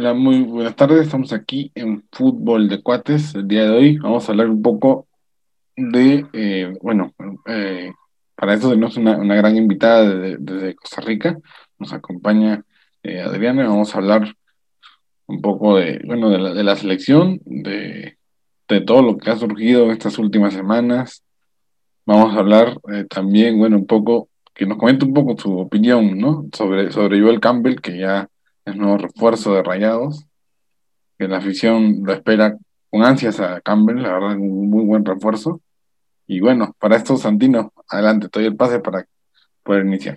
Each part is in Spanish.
Hola, muy buenas tardes. Estamos aquí en Fútbol de Cuates. El día de hoy vamos a hablar un poco de, eh, bueno, eh, para eso tenemos una, una gran invitada desde, Costa Rica. Nos acompaña eh, Adriana. Vamos a hablar un poco de, bueno, de la, de la selección, de, de, todo lo que ha surgido en estas últimas semanas. Vamos a hablar también, bueno, un poco, que nos comente un poco su opinión, ¿no? Sobre, sobre Joel Campbell, que ya es nuevo refuerzo de Rayados, que la afición lo espera con ansias a Campbell, la verdad, un muy buen refuerzo. Y bueno, para esto, Santino, adelante, te doy el pase para poder iniciar.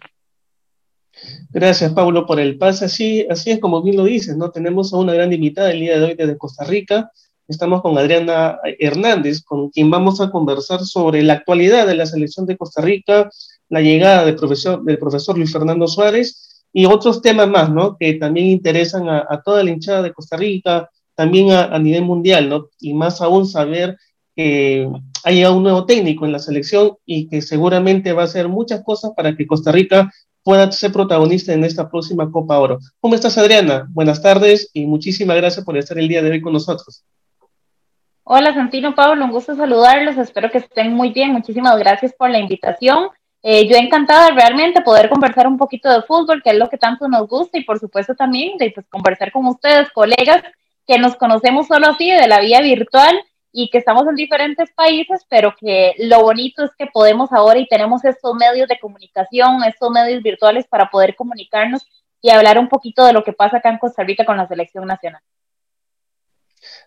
Gracias, Pablo, por el pase. Así, así es como bien lo dices, ¿no? Tenemos a una gran invitada el día de hoy desde Costa Rica. Estamos con Adriana Hernández, con quien vamos a conversar sobre la actualidad de la selección de Costa Rica, la llegada del profesor, del profesor Luis Fernando Suárez y otros temas más, ¿no? Que también interesan a, toda la hinchada de Costa Rica, también a, nivel mundial, ¿no? Y más aún saber que ha llegado un nuevo técnico en la selección y que seguramente va a hacer muchas cosas para que Costa Rica pueda ser protagonista en esta próxima Copa Oro. ¿Cómo estás, Adriana? Buenas tardes y muchísimas gracias por estar el día de hoy con nosotros. Hola, Santino Pablo, un gusto saludarlos. Espero que estén muy bien. Muchísimas gracias por la invitación. Eh, yo encantada realmente poder conversar un poquito de fútbol, que es lo que tanto nos gusta, y por supuesto también de pues, conversar con ustedes, colegas, que nos conocemos solo así de la vía virtual y que estamos en diferentes países, pero que lo bonito es que podemos ahora y tenemos estos medios de comunicación, estos medios virtuales para poder comunicarnos y hablar un poquito de lo que pasa acá en Costa Rica con la selección nacional.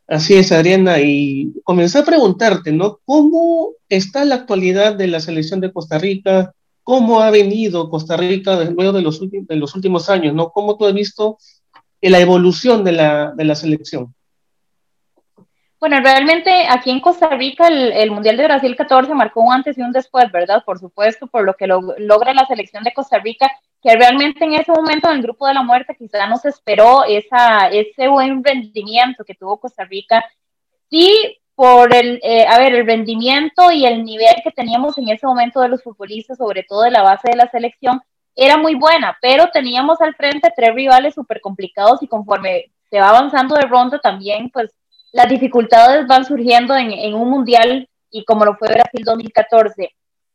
Así es, Adriana, y comencé a preguntarte, ¿no? ¿Cómo está la actualidad de la selección de Costa Rica? ¿Cómo ha venido Costa Rica luego de los, de los últimos años, ¿no? ¿Cómo tú has visto la evolución de la, de la selección? Bueno, realmente aquí en Costa Rica el, Mundial de Brasil 14 marcó un antes y un después, ¿verdad? Por supuesto, por lo que logra la selección de Costa Rica, que realmente en ese momento en el grupo de la muerte quizá no se esperó esa, ese buen rendimiento que tuvo Costa Rica. Sí, por el, eh, a ver, el rendimiento y el nivel que teníamos en ese momento de los futbolistas, sobre todo de la base de la selección, era muy buena, pero teníamos al frente tres rivales súper complicados y conforme se va avanzando de ronda también, pues las dificultades van surgiendo en, un mundial y como lo fue Brasil 2014.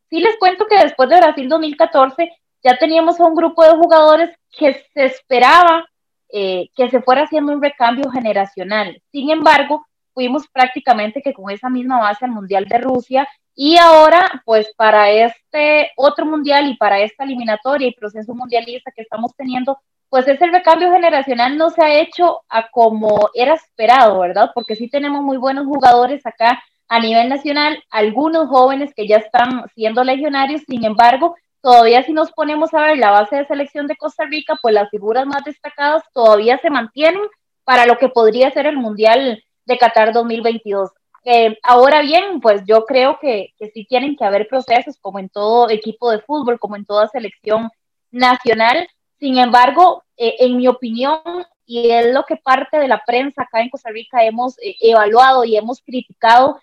Sí les cuento que después de Brasil 2014 ya teníamos un grupo de jugadores que se esperaba eh, que se fuera haciendo un recambio generacional. Sin embargo, fuimos prácticamente que con esa misma base al Mundial de Rusia y ahora, pues para este otro Mundial y para esta eliminatoria y proceso mundialista que estamos teniendo, pues ese recambio generacional no se ha hecho a como era esperado, ¿verdad? Porque sí tenemos muy buenos jugadores acá a nivel nacional, algunos jóvenes que ya están siendo legionarios, sin embargo, todavía si nos ponemos a ver la base de selección de Costa Rica, pues las figuras más destacadas todavía se mantienen para lo que podría ser el Mundial de Qatar 2022. Eh, ahora bien, pues yo creo que, que sí tienen que haber procesos como en todo equipo de fútbol, como en toda selección nacional, sin embargo, eh, en mi opinión, y es lo que parte de la prensa acá en Costa Rica hemos eh, evaluado y hemos criticado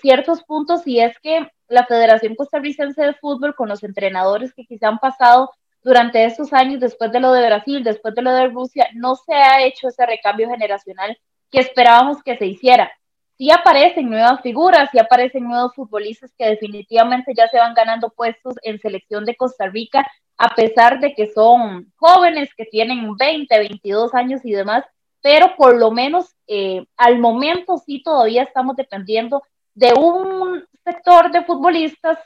ciertos puntos, y es que la Federación Costarricense de Fútbol, con los entrenadores que quizá han pasado durante estos años, después de lo de Brasil, después de lo de Rusia, no se ha hecho ese recambio generacional que esperábamos que se hiciera. Sí aparecen nuevas figuras, sí aparecen nuevos futbolistas que definitivamente ya se van ganando puestos en selección de Costa Rica, a pesar de que son jóvenes, que tienen 20, 22 años y demás, pero por lo menos eh, al momento sí todavía estamos dependiendo de un sector de futbolistas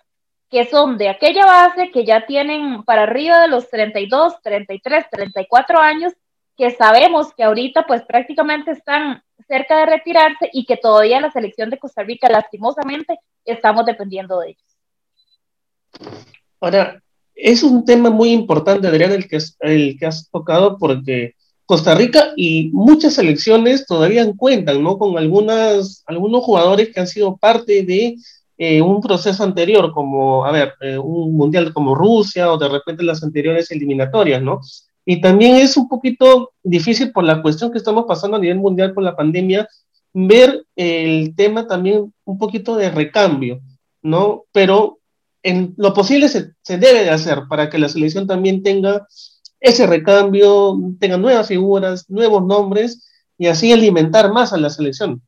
que son de aquella base, que ya tienen para arriba de los 32, 33, 34 años, que sabemos que ahorita pues prácticamente están cerca de retirarse y que todavía la selección de Costa Rica lastimosamente estamos dependiendo de ellos. Ahora, es un tema muy importante, Adrián, el que, el que has tocado, porque Costa Rica y muchas selecciones todavía cuentan, ¿no? Con algunas, algunos jugadores que han sido parte de eh, un proceso anterior, como, a ver, eh, un mundial como Rusia o de repente las anteriores eliminatorias, ¿no? Y también es un poquito difícil por la cuestión que estamos pasando a nivel mundial con la pandemia, ver el tema también un poquito de recambio, ¿no? Pero en lo posible se, debe de hacer para que la selección también tenga ese recambio, tenga nuevas figuras, nuevos nombres y así alimentar más a la selección.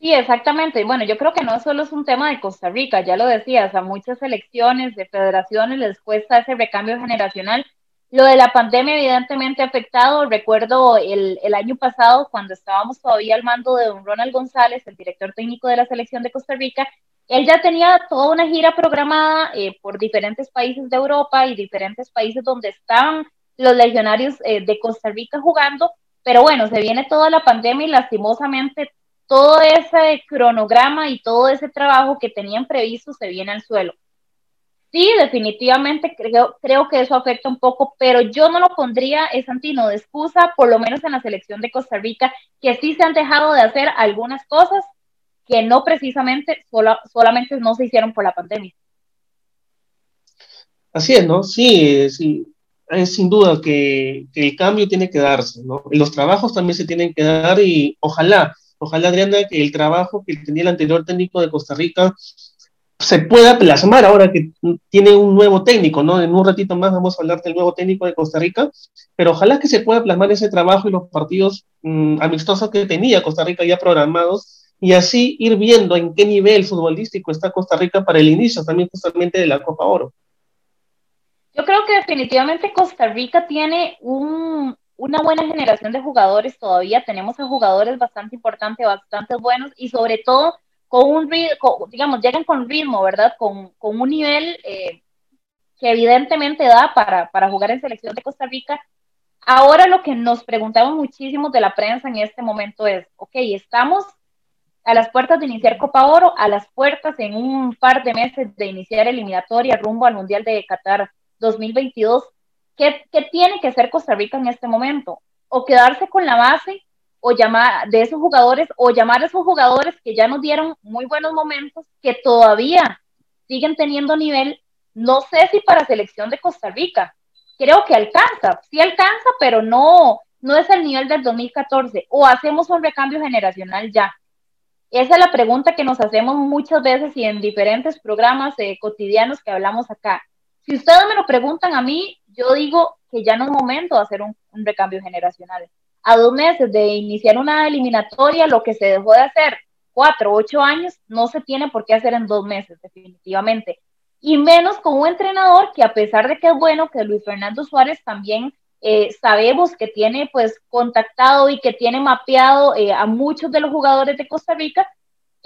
Sí, exactamente. Bueno, yo creo que no solo es un tema de Costa Rica, ya lo decías, a muchas selecciones de federaciones les cuesta ese recambio generacional. Lo de la pandemia evidentemente ha afectado. Recuerdo el, el año pasado cuando estábamos todavía al mando de don Ronald González, el director técnico de la selección de Costa Rica, él ya tenía toda una gira programada eh, por diferentes países de Europa y diferentes países donde estaban los legionarios eh, de Costa Rica jugando, pero bueno, se viene toda la pandemia y lastimosamente todo ese cronograma y todo ese trabajo que tenían previsto se viene al suelo. Sí, definitivamente creo, creo que eso afecta un poco, pero yo no lo pondría, es Santino, de excusa, por lo menos en la selección de Costa Rica, que sí se han dejado de hacer algunas cosas que no precisamente solamente no se hicieron por la pandemia. Así es, ¿no? Sí, sí, es sin duda que, que, el cambio tiene que darse, ¿no? Los trabajos también se tienen que dar y ojalá, ojalá Adriana, que el trabajo que tenía el anterior técnico de Costa Rica se pueda plasmar ahora que tiene un nuevo técnico, ¿no? En un ratito más vamos a hablar del nuevo técnico de Costa Rica, pero ojalá que se pueda plasmar ese trabajo y los partidos mm, amistosos que tenía Costa Rica ya programados y así ir viendo en qué nivel futbolístico está Costa Rica para el inicio también justamente de la Copa Oro. Yo creo que definitivamente Costa Rica tiene un, una buena generación de jugadores todavía, tenemos a jugadores bastante importantes, bastante buenos y sobre todo con un ritmo, digamos, llegan con ritmo, ¿verdad? Con, con un nivel eh, que evidentemente da para, para jugar en selección de Costa Rica. Ahora lo que nos preguntamos muchísimo de la prensa en este momento es, ok, estamos a las puertas de iniciar Copa Oro, a las puertas en un par de meses de iniciar eliminatoria rumbo al Mundial de Qatar 2022. ¿Qué, ¿Qué, tiene que hacer Costa Rica en este momento? O quedarse con la base o llamar de esos jugadores o llamar a esos jugadores que ya nos dieron muy buenos momentos, que todavía siguen teniendo nivel, no sé si para selección de Costa Rica. Creo que alcanza, sí alcanza, pero no, no es el nivel del 2014. O hacemos un recambio generacional ya. Esa es la pregunta que nos hacemos muchas veces y en diferentes programas eh, cotidianos que hablamos acá. Si ustedes me lo preguntan a mí, yo digo que ya no es momento de hacer un, recambio generacional. A dos meses de iniciar una eliminatoria, lo que se dejó de hacer cuatro, ocho años, no se tiene por qué hacer en dos meses, definitivamente. Y menos con un entrenador que a pesar de que es bueno, que Luis Fernando Suárez también eh, sabemos que tiene pues contactado y que tiene mapeado eh, a muchos de los jugadores de Costa Rica,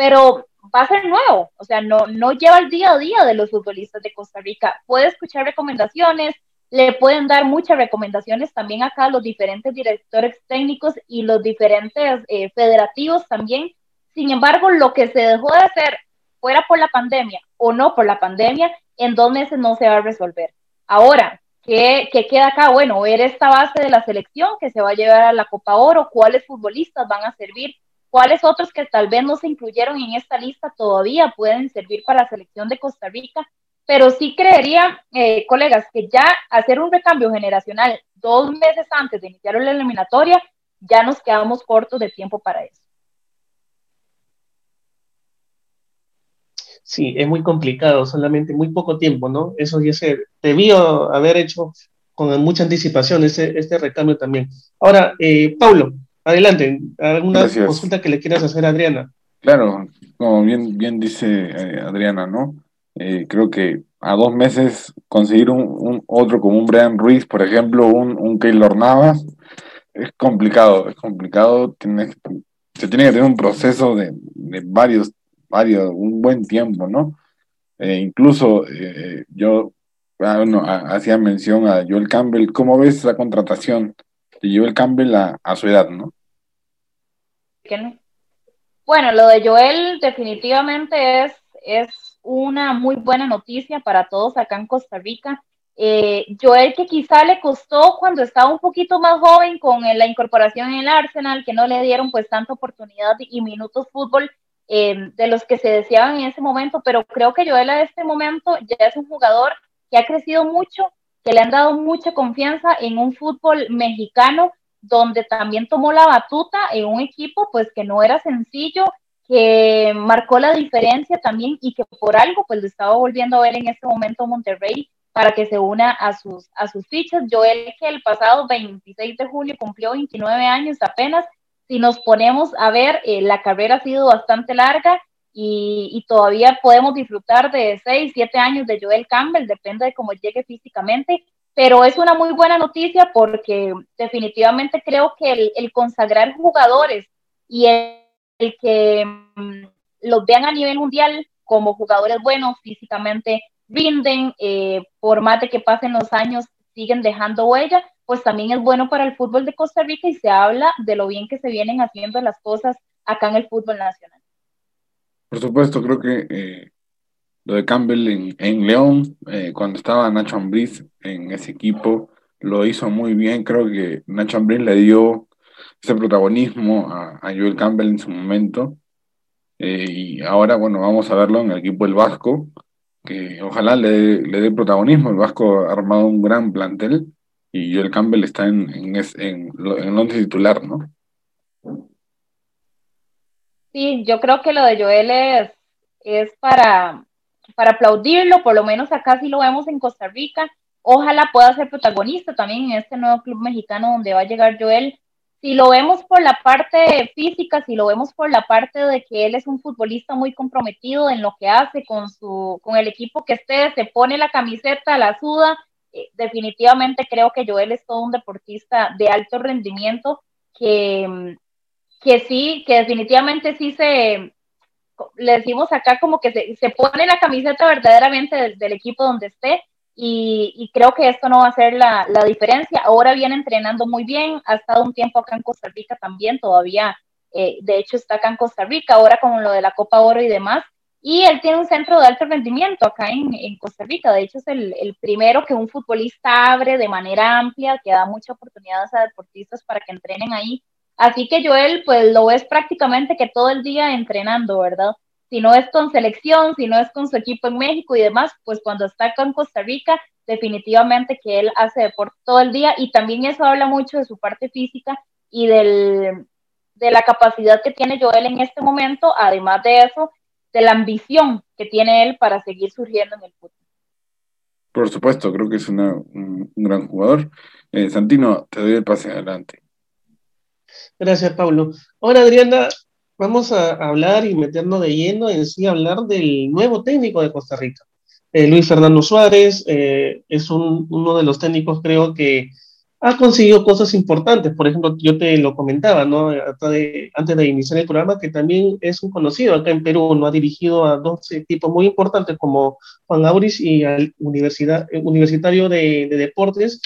pero va a ser nuevo, o sea, no, no lleva el día a día de los futbolistas de Costa Rica. Puede escuchar recomendaciones, le pueden dar muchas recomendaciones también acá los diferentes directores técnicos y los diferentes eh, federativos también. Sin embargo, lo que se dejó de hacer fuera por la pandemia o no por la pandemia, en dos meses no se va a resolver. Ahora, ¿Qué, queda acá? Bueno, ver esta base de la selección que se va a llevar a la Copa Oro, cuáles futbolistas van a servir, cuáles otros que tal vez no se incluyeron en esta lista todavía pueden servir para la selección de Costa Rica. Pero sí creería, eh, colegas, que ya hacer un recambio generacional dos meses antes de iniciar la eliminatoria, ya nos quedamos cortos de tiempo para eso. sí, es muy complicado, solamente muy poco tiempo, ¿no? Eso ya se debió haber hecho con mucha anticipación ese, este recambio también. Ahora, eh, Paulo, adelante, ¿alguna consulta que le quieras hacer a Adriana? Claro, como bien, bien dice eh, Adriana, ¿no? Eh, creo que a dos meses conseguir un, otro como un Brian Ruiz, por ejemplo, un, un Keylor Navas, es complicado, es complicado, tiene, se tiene que tener un proceso de, de varios varios, un buen tiempo, ¿no? Eh, incluso eh, yo ah, hacía mención a Joel Campbell. ¿Cómo ves la contratación de Joel Campbell a, su edad, no? Bueno, lo de Joel definitivamente es, es una muy buena noticia para todos acá en Costa Rica. Eh, Joel que quizá le costó cuando estaba un poquito más joven con la incorporación en el Arsenal, que no le dieron pues tanta oportunidad y minutos fútbol, eh, de los que se deseaban en ese momento, pero creo que Joel a este momento ya es un jugador que ha crecido mucho, que le han dado mucha confianza en un fútbol mexicano, donde también tomó la batuta en un equipo pues que no era sencillo, que marcó la diferencia también y que por algo pues lo estaba volviendo a ver en este momento Monterrey para que se una a sus, a sus fichas. Joel, que el pasado 26 de julio cumplió 29 años apenas, si nos ponemos a ver, eh, la carrera ha sido bastante larga y, todavía podemos disfrutar de 6, 7 años de Joel Campbell, depende de cómo llegue físicamente, pero es una muy buena noticia porque definitivamente creo que el, consagrar jugadores y el, el que mm, los vean a nivel mundial como jugadores buenos físicamente, rinden, eh, por más de que pasen los años, siguen dejando huella, pues también es bueno para el fútbol de Costa Rica y se habla de lo bien que se vienen haciendo las cosas acá en el fútbol nacional. Por supuesto, creo que eh, lo de Campbell en, León, eh, cuando estaba Nacho Ambriz en ese equipo, lo hizo muy bien. Creo que Nacho Ambriz le dio ese protagonismo a, a Joel Campbell en su momento. Eh, y ahora, bueno, vamos a verlo en el equipo del Vasco, que ojalá le, le dé protagonismo. El Vasco ha armado un gran plantel y Joel Campbell está en, en, en, en el once titular, ¿no? Sí, yo creo que lo de Joel es, es para, para aplaudirlo, por lo menos acá sí lo vemos en Costa Rica. Ojalá pueda ser protagonista también en este nuevo club mexicano donde va a llegar Joel. Si lo vemos por la parte física, si lo vemos por la parte de que él es un futbolista muy comprometido en lo que hace con, su, con el equipo que esté, se pone la camiseta, la suda, eh, definitivamente creo que Joel es todo un deportista de alto rendimiento que, que sí, que definitivamente sí se, le decimos acá como que se, se pone la camiseta verdaderamente del, del equipo donde esté y, y, creo que esto no va a ser la, la, diferencia. Ahora viene entrenando muy bien, ha estado un tiempo acá en Costa Rica también, todavía, eh, de hecho está acá en Costa Rica, ahora con lo de la Copa Oro y demás, y él tiene un centro de alto rendimiento acá en, en Costa Rica, de hecho es el, el, primero que un futbolista abre de manera amplia, que da muchas oportunidades a deportistas para que entrenen ahí. Así que Joel, pues lo ves prácticamente que todo el día entrenando, ¿verdad? si no es con selección, si no es con su equipo en México y demás, pues cuando está con Costa Rica, definitivamente que él hace deporte todo el día y también eso habla mucho de su parte física y del, de la capacidad que tiene Joel en este momento, además de eso, de la ambición que tiene él para seguir surgiendo en el fútbol. Por supuesto, creo que es una, un, un, gran jugador. Eh, Santino, te doy el pase adelante. Gracias, Pablo. Ahora, Adriana, vamos a hablar y meternos de lleno en sí, hablar del nuevo técnico de Costa Rica. Eh, Luis Fernando Suárez eh, es un, uno de los técnicos, creo que ha conseguido cosas importantes. Por ejemplo, yo te lo comentaba, ¿no? Antes de iniciar el programa, que también es un conocido acá en Perú, ¿no? Ha dirigido a dos equipos muy importantes como Juan Auris y al universidad, eh, Universitario de, de Deportes.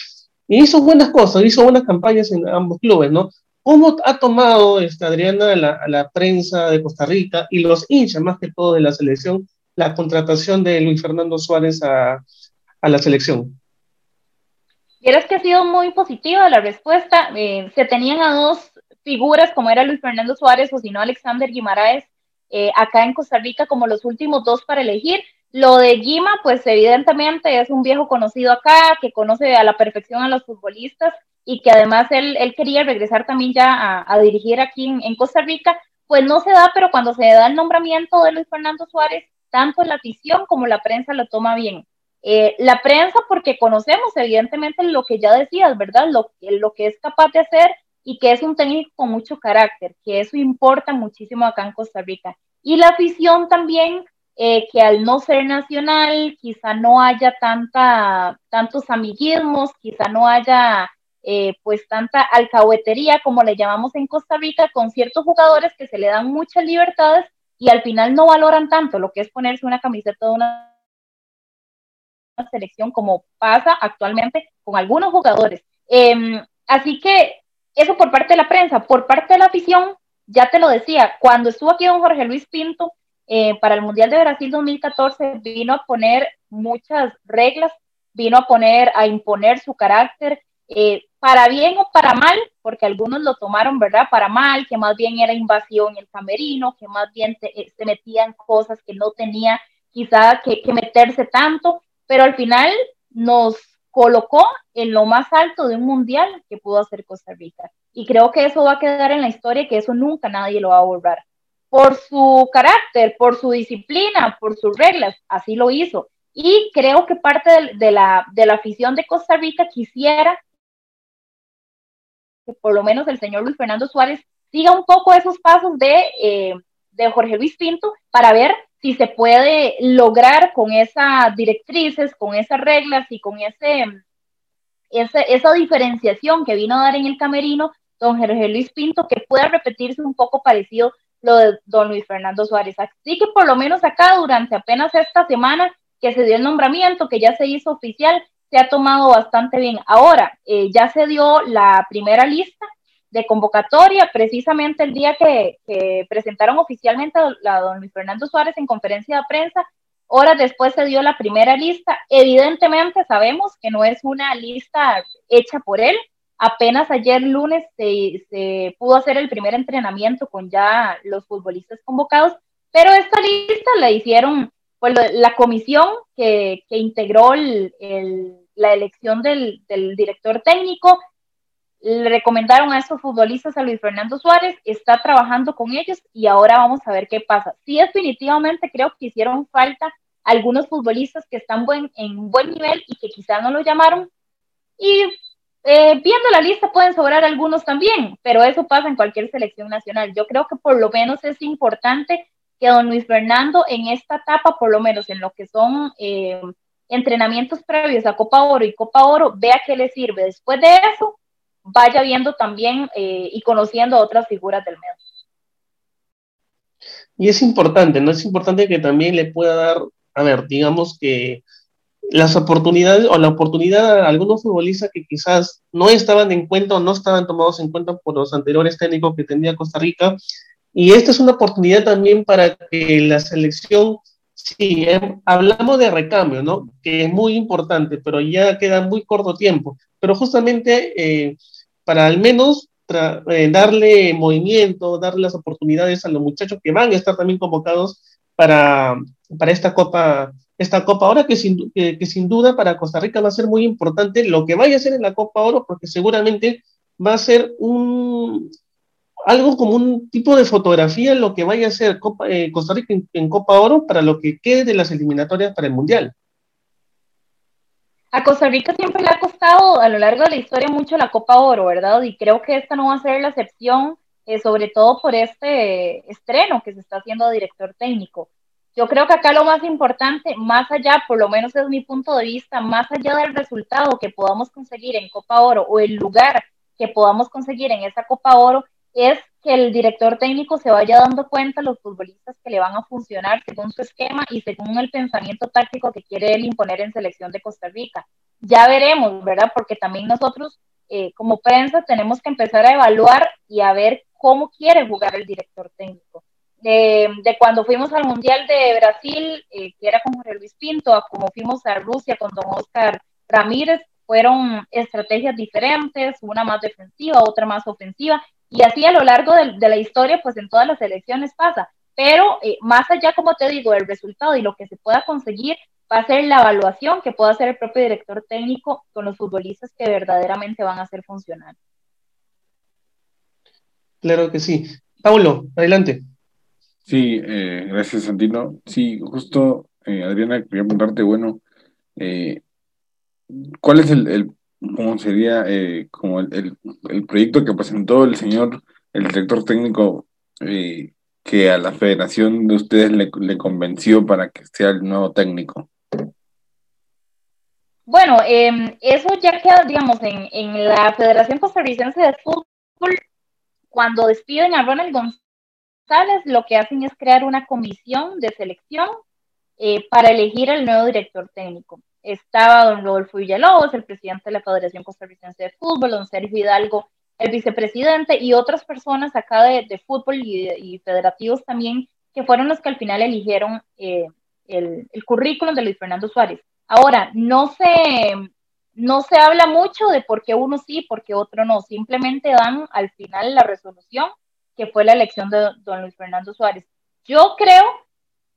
Y hizo buenas cosas, hizo buenas campañas en ambos clubes, ¿no? ¿Cómo ha tomado esta, Adriana la, la, prensa de Costa Rica y los hinchas, más que todo de la selección, la contratación de Luis Fernando Suárez a, a la selección? Quieres que ha sido muy positiva la respuesta. Eh, se tenían a dos figuras, como era Luis Fernando Suárez o si no Alexander Guimaraes, eh, acá en Costa Rica como los últimos dos para elegir. Lo de Guima, pues evidentemente es un viejo conocido acá, que conoce a la perfección a los futbolistas y que además él, él quería regresar también ya a, a dirigir aquí en, en, Costa Rica, pues no se da, pero cuando se da el nombramiento de Luis Fernando Suárez, tanto la afición como la prensa lo toma bien. Eh, la prensa porque conocemos evidentemente lo que ya decías, ¿verdad? Lo, lo que es capaz de hacer y que es un técnico con mucho carácter, que eso importa muchísimo acá en Costa Rica. Y la afición también, eh, que al no ser nacional, quizá no haya tanta, tantos amiguismos, quizá no haya eh, pues tanta alcahuetería, como le llamamos en Costa Rica, con ciertos jugadores que se le dan muchas libertades y al final no valoran tanto lo que es ponerse una camiseta de una selección como pasa actualmente con algunos jugadores. Eh, así que eso por parte de la prensa, por parte de la afición, ya te lo decía, cuando estuvo aquí don Jorge Luis Pinto eh, para el Mundial de Brasil 2014, vino a poner muchas reglas, vino a poner, a imponer su carácter, eh, para bien o para mal, porque algunos lo tomaron, ¿verdad? Para mal, que más bien era invasión el camerino, que más bien eh, se metían cosas que no tenía quizá que, meterse tanto, pero al final nos colocó en lo más alto de un mundial que pudo hacer Costa Rica. Y creo que eso va a quedar en la historia que eso nunca nadie lo va a borrar. Por su carácter, por su disciplina, por sus reglas, así lo hizo. y creo que parte de, la, de la afición de Costa Rica quisiera que por lo menos el señor Luis Fernando Suárez siga un poco esos pasos de, eh, de Jorge Luis Pinto para ver si se puede lograr con esas directrices, con esas reglas y con ese, ese, esa diferenciación que vino a dar en el camerino don Jorge Luis Pinto, que pueda repetirse un poco parecido lo de don Luis Fernando Suárez. Así que por lo menos acá durante apenas esta semana que se dio el nombramiento, que ya se hizo oficial, se ha tomado bastante bien. Ahora, eh, ya se dio la primera lista de convocatoria, precisamente el día que, presentaron oficialmente a, don Luis Fernando Suárez en conferencia de prensa, horas después se dio la primera lista. Evidentemente sabemos que no es una lista hecha por él. Apenas ayer lunes se, pudo hacer el primer entrenamiento con ya los futbolistas convocados, pero esta lista la hicieron pues, la comisión que, integró la elección del, del director técnico le recomendaron a estos futbolistas a Luis Fernando Suárez, está trabajando con ellos y ahora vamos a ver qué pasa. Sí, definitivamente creo que hicieron falta algunos futbolistas que están buen, en buen nivel y que quizás no lo llamaron. Y eh, viendo la lista pueden sobrar algunos también, pero eso pasa en cualquier selección nacional. Yo creo que por lo menos es importante que don Luis Fernando en esta etapa, por lo menos en lo que son eh, entrenamientos previos a Copa Oro y Copa Oro, vea qué le sirve. Después de eso, vaya viendo también eh, y conociendo a otras figuras del medio. Y es importante, ¿no? Es importante que también le pueda dar, a ver, digamos que las oportunidades o la oportunidad a algunos futbolistas que quizás no estaban en cuenta o no estaban tomados en cuenta por los anteriores técnicos que tenía Costa Rica. Y esta es una oportunidad también para que la selección, sí, eh, hablamos de recambio, ¿no? Que es muy importante, pero ya queda muy corto tiempo. Pero justamente eh, para al menos eh, darle movimiento, darle las oportunidades a los muchachos que van a estar también convocados para, para esta Copa esta Copa Oro, que sin, que, sin duda para Costa Rica va a ser muy importante lo que vaya a ser en la Copa Oro, porque seguramente va a ser un, algo como un tipo de fotografía en lo que vaya a ser Copa, eh, Costa Rica en, Copa Oro para lo que quede de las eliminatorias para el Mundial a Costa Rica siempre le ha costado a lo largo de la historia mucho la Copa Oro, ¿verdad? Y creo que esta no va a ser la excepción, eh, sobre todo por este estreno que se está haciendo de director técnico. Yo creo que acá lo más importante, más allá, por lo menos es mi punto de vista, más allá del resultado que podamos conseguir en Copa Oro o el lugar que podamos conseguir en esa Copa Oro, es que el director técnico se vaya dando cuenta los futbolistas que le van a funcionar según su esquema y según el pensamiento táctico que quiere él imponer en selección de Costa Rica. Ya veremos, ¿verdad? Porque también nosotros eh, como prensa tenemos que empezar a evaluar y a ver cómo quiere jugar el director técnico. De, cuando fuimos al Mundial de Brasil, eh, que era con Jorge Luis Pinto, a como fuimos a Rusia con don Oscar Ramírez, fueron estrategias diferentes, una más defensiva, otra más ofensiva, y así a lo largo de, la historia, pues en todas las elecciones pasa. Pero eh, más allá, como te digo, del resultado y lo que se pueda conseguir, va a ser la evaluación que pueda hacer el propio director técnico con los futbolistas que verdaderamente van a hacer funcionar. Claro que sí. Paulo, adelante. Sí, eh, gracias Santino. Sí, justo, eh, Adriana, quería preguntarte, bueno, ¿cuál es el, cómo sería eh, como el, el, proyecto que presentó el señor, el director técnico, eh, que a la federación de ustedes le, convenció para que sea el nuevo técnico? Bueno, em, eso ya queda, digamos, en, en la Federación Costarricense de Fútbol, cuando despiden a Ronald González, lo que hacen es crear una comisión de selección eh, para elegir al nuevo director técnico estaba don Rodolfo Villalobos, el presidente de la Federación Costarricense de Fútbol, don Sergio Hidalgo, el vicepresidente, y otras personas acá de, fútbol y, federativos también, que fueron los que al final eligieron eh, el, currículum de Luis Fernando Suárez. Ahora, no se, no se habla mucho de por qué uno sí, por qué otro no, simplemente dan al final la resolución que fue la elección de don Luis Fernando Suárez. Yo creo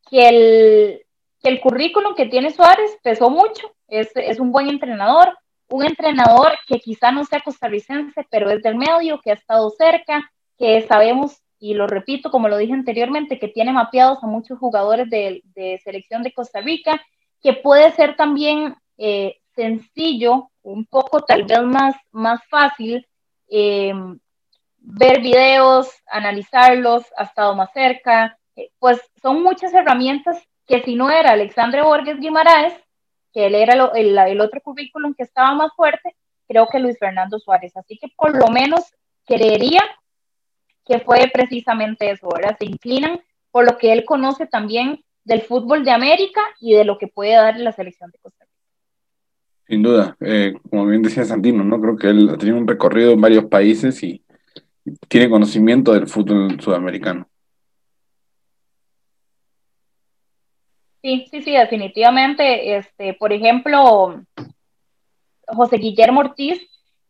que el, que el currículum que tiene Suárez pesó mucho, es, es un buen entrenador, un entrenador que quizá no sea costarricense, pero es del medio, que ha estado cerca, que sabemos, y lo repito como lo dije anteriormente, que tiene mapeados a muchos jugadores de, de selección de Costa Rica, que puede ser también eh, sencillo, un poco tal vez más, más fácil, eh, ver videos, analizarlos, ha estado más cerca, eh, pues son muchas herramientas que si no era Alexandre Borges Guimaraes, que él era el, otro currículum que estaba más fuerte, creo que Luis Fernando Suárez. Así que por lo menos creería que fue precisamente eso, ¿verdad? Se inclinan por lo que él conoce también del fútbol de América y de lo que puede dar la selección de Costa Rica. Sin duda, eh, como bien decía Santino, ¿no? Creo que él ha tenido un recorrido en varios países y tiene conocimiento del fútbol sudamericano. Sí, sí, sí, definitivamente. Este, por ejemplo, José Guillermo Ortiz,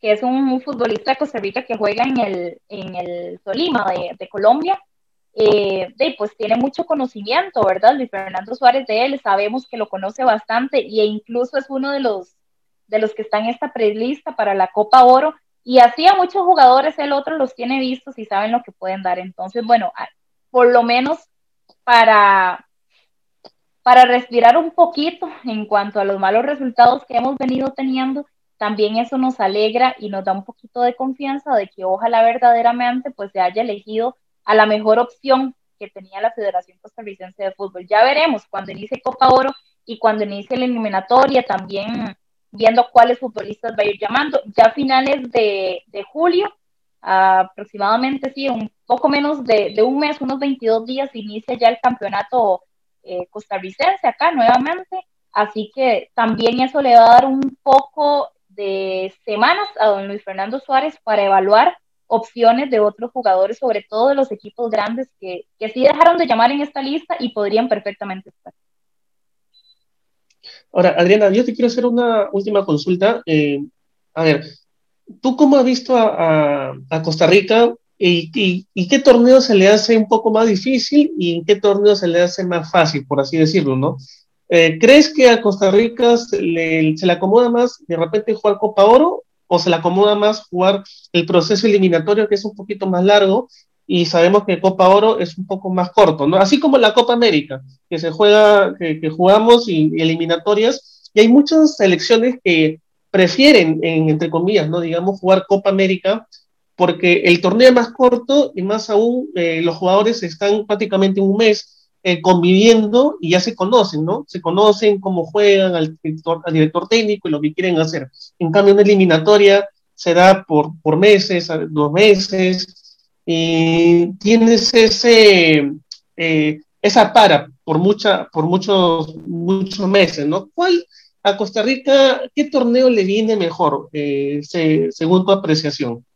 que es un, futbolista de Costa Rica que juega en el, en el Tolima de, Colombia, eh, pues tiene mucho conocimiento, ¿verdad? Luis Fernando Suárez de él, sabemos que lo conoce bastante e incluso es uno de los, de los que está en esta prelista para la Copa Oro y así a muchos jugadores el otro los tiene vistos y saben lo que pueden dar. Entonces, bueno, por lo menos para, para respirar un poquito en cuanto a los malos resultados que hemos venido teniendo, también eso nos alegra y nos da un poquito de confianza de que ojalá verdaderamente pues se haya elegido a la mejor opción que tenía la Federación Costarricense de Fútbol. Ya veremos cuando inicie Copa Oro y cuando inicie la eliminatoria también viendo cuáles futbolistas va a ir llamando. Ya a finales de, julio, aproximadamente, sí, un poco menos de, un mes, unos 22 días, inicia ya el campeonato eh, costarricense acá nuevamente. Así que también eso le va a dar un poco de semanas a don Luis Fernando Suárez para evaluar opciones de otros jugadores, sobre todo de los equipos grandes que, que sí dejaron de llamar en esta lista y podrían perfectamente estar. Ahora, Adriana, yo te quiero hacer una última consulta. Eh, a ver, ¿tú cómo has visto a, Costa Rica y, qué torneo se le hace un poco más difícil y en qué torneo se le hace más fácil, por así decirlo, ¿no? Eh, ¿Crees que a Costa Rica se le, se le acomoda más de repente jugar Copa Oro o se le acomoda más jugar el proceso eliminatorio que es un poquito más largo y sabemos que Copa Oro es un poco más corto, ¿no? Así como la Copa América, que se juega, que, jugamos y, eliminatorias, y hay muchas selecciones que prefieren, entre comillas, ¿no? Digamos, jugar Copa América, porque el torneo es más corto y más aún eh, los jugadores están prácticamente un mes eh, conviviendo y ya se conocen, ¿no? Se conocen cómo juegan al director, al director técnico y lo que quieren hacer. En cambio, una eliminatoria se da por, por meses, dos meses, y tienes ese, eh, esa para por, mucha, por muchos, muchos meses, ¿no? ¿Cuál a Costa Rica, qué torneo le viene mejor, eh, según tu apreciación?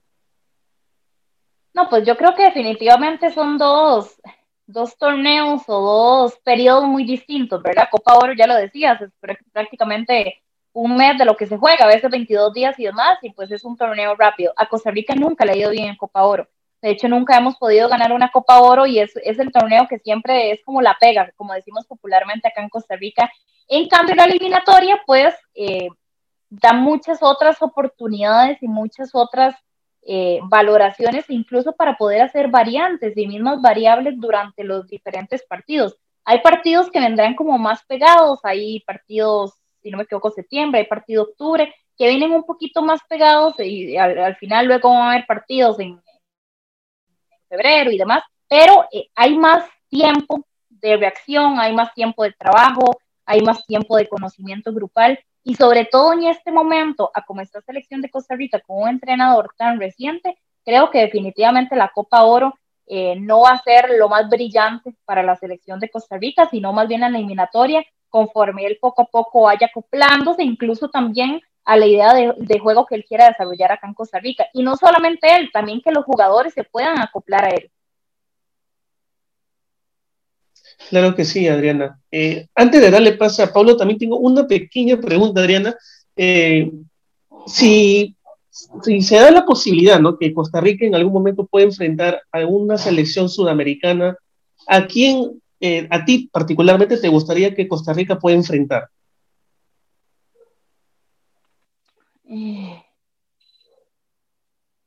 No, pues yo creo que definitivamente son dos, dos torneos o dos periodos muy distintos, ¿verdad? Copa Oro, ya lo decías, es prácticamente un mes de lo que se juega, a veces 22 días y demás, y pues es un torneo rápido. A Costa Rica nunca le ha ido bien en Copa Oro. De hecho, nunca hemos podido ganar una Copa Oro y es, es el torneo que siempre es como la pega, como decimos popularmente acá en Costa Rica. En cambio, la eliminatoria, pues, eh, da muchas otras oportunidades y muchas otras eh, valoraciones, incluso para poder hacer variantes y mismas variables durante los diferentes partidos. Hay partidos que vendrán como más pegados, hay partidos, si no me equivoco, septiembre, hay partido octubre, que vienen un poquito más pegados y al, al final luego van a haber partidos en, febrero y demás, pero eh, hay más tiempo de reacción, hay más tiempo de trabajo, hay más tiempo de conocimiento grupal y sobre todo en este momento, a como está selección de Costa Rica con un entrenador tan reciente, creo que definitivamente la Copa Oro eh, no va a ser lo más brillante para la selección de Costa Rica, sino más bien la eliminatoria, conforme él poco a poco vaya acoplándose, incluso también a la idea de, juego que él quiera desarrollar acá en Costa Rica. Y no solamente él, también que los jugadores se puedan acoplar a él. Claro que sí, Adriana. Eh, antes de darle paso a Pablo, también tengo una pequeña pregunta, Adriana. Eh, si, se da la posibilidad, ¿no? Que Costa Rica en algún momento pueda enfrentar a alguna selección sudamericana, ¿a quién, eh, a ti particularmente, te gustaría que Costa Rica pueda enfrentar?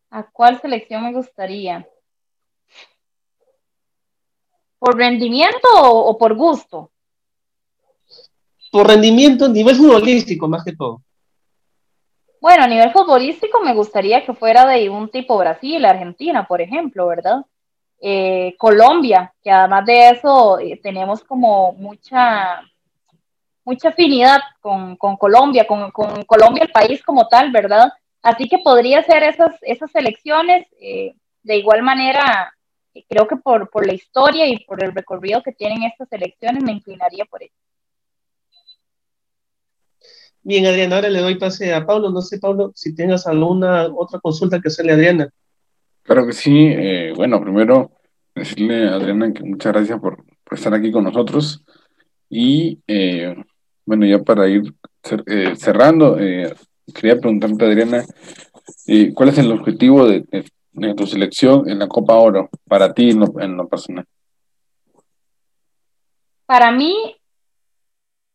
¿A cuál selección me gustaría? ¿Por rendimiento o, por gusto? por rendimiento, nivel futbolístico más que todo. Bueno, a nivel futbolístico me gustaría que fuera de un tipo Brasil, Argentina, por ejemplo, ¿verdad? Eh, Colombia, que además de eso eh, tenemos como mucha, mucha afinidad con, Colombia, con, Colombia el país como tal, ¿verdad? Así que podría ser esas, esas elecciones. Eh, de igual manera, creo que por, por la historia y por el recorrido que tienen estas elecciones, me inclinaría por eso. Bien, Adriana, ahora le doy pase a Pablo. No sé, Pablo, si tengas alguna otra consulta que hacerle a Adriana. Claro que sí. Eh, bueno, primero decirle a Adriana que muchas gracias por, estar aquí con nosotros. Y eh, bueno, ya para ir eh, cerrando, quería preguntarte, Adriana, ¿cuál es el objetivo de, tu selección en la Copa Oro para ti en lo personal? Para mí,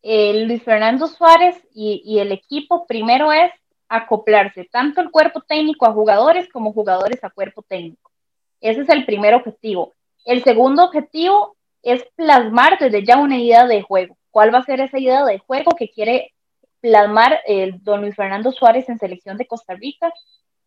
Luis Fernando Suárez y, el equipo primero es acoplarse tanto el cuerpo técnico a jugadores como jugadores a cuerpo técnico. Ese es el primer objetivo. El segundo objetivo es plasmar desde ya una idea de juego. ¿Cuál va a ser esa idea de juego que quiere plasmar el don Luis Fernando Suárez en selección de Costa Rica?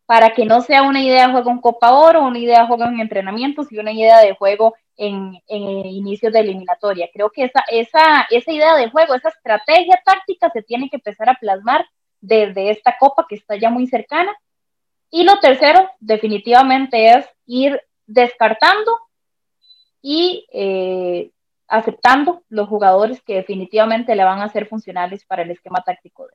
Para que no sea una idea de juego en Copa Oro, una idea de juego en entrenamientos y una idea de juego en, en inicios de eliminatoria. Creo que esa, esa, esa idea de juego, esa estrategia táctica se tiene que empezar a plasmar desde esta copa que está ya muy cercana. Y lo tercero, definitivamente, es ir descartando y eh, aceptando los jugadores que definitivamente le van a ser funcionales para el esquema táctico de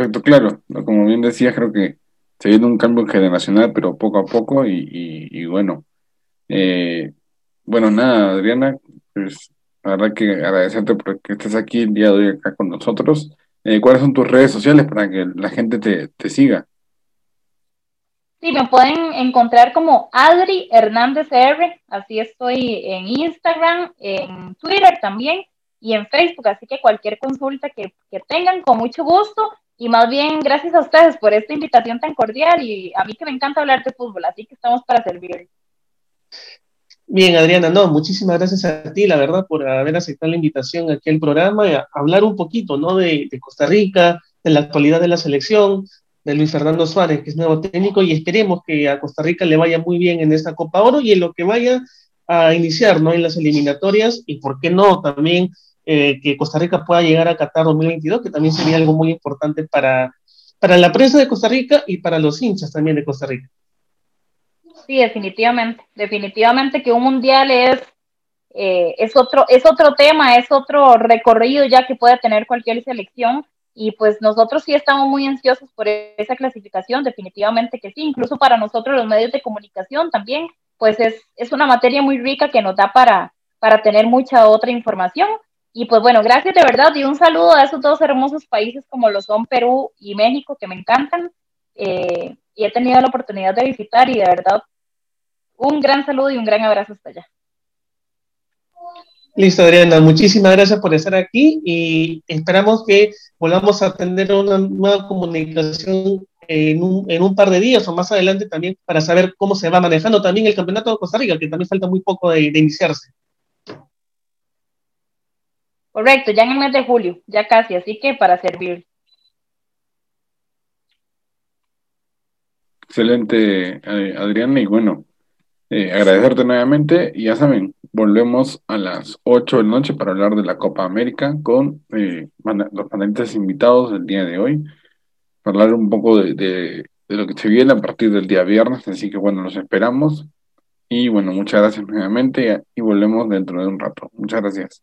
Perfecto, claro. Como bien decía, creo que se viene un cambio generacional, pero poco a poco y, bueno. Eh, bueno, nada, Adriana, pues la verdad que agradecerte por que estés aquí el día de hoy acá con nosotros. Eh, ¿Cuáles son tus redes sociales para que la gente te, siga? Sí, me pueden encontrar como Adri Hernández R, así estoy en Instagram, en Twitter también y en Facebook, así que cualquier consulta que, que tengan, con mucho gusto, y más bien, gracias a ustedes por esta invitación tan cordial y a mí que me encanta hablar de fútbol, así que estamos para servir. Bien, Adriana, no, muchísimas gracias a ti, la verdad, por haber aceptado la invitación aquí al programa y a hablar un poquito, ¿no? De, Costa Rica, de la actualidad de la selección, de Luis Fernando Suárez, que es nuevo técnico, y esperemos que a Costa Rica le vaya muy bien en esta Copa Oro y en lo que vaya a iniciar, ¿no? En las eliminatorias, y por qué no también eh, que Costa Rica pueda llegar a Qatar 2022, que también sería algo muy importante para, para la prensa de Costa Rica y para los hinchas también de Costa Rica. Sí, definitivamente, definitivamente que un mundial es, eh, es, otro, es otro tema, es otro recorrido ya que puede tener cualquier selección y pues nosotros sí estamos muy ansiosos por esa clasificación, definitivamente que sí, incluso para nosotros los medios de comunicación también, pues es, es una materia muy rica que nos da para, para tener mucha otra información y pues bueno, gracias de verdad y un saludo a esos dos hermosos países como lo son Perú y México que me encantan. Eh, y he tenido la oportunidad de visitar y de verdad un gran saludo y un gran abrazo hasta allá. Listo, Adriana, muchísimas gracias por estar aquí y esperamos que volvamos a tener una nueva comunicación en un, en un, par de días o más adelante también para saber cómo se va manejando también el campeonato de Costa Rica, que también falta muy poco de iniciarse. Correcto, ya en el mes de julio, ya casi, así que para servir. Excelente, Adriana, y bueno, eh, agradecerte nuevamente. Y ya saben, volvemos a las 8 de la noche para hablar de la Copa América con eh, los panelistas invitados del día de hoy, para hablar un poco de, de, lo que se viene a partir del día viernes. Así que bueno, los esperamos. Y bueno, muchas gracias nuevamente y volvemos dentro de un rato. Muchas gracias.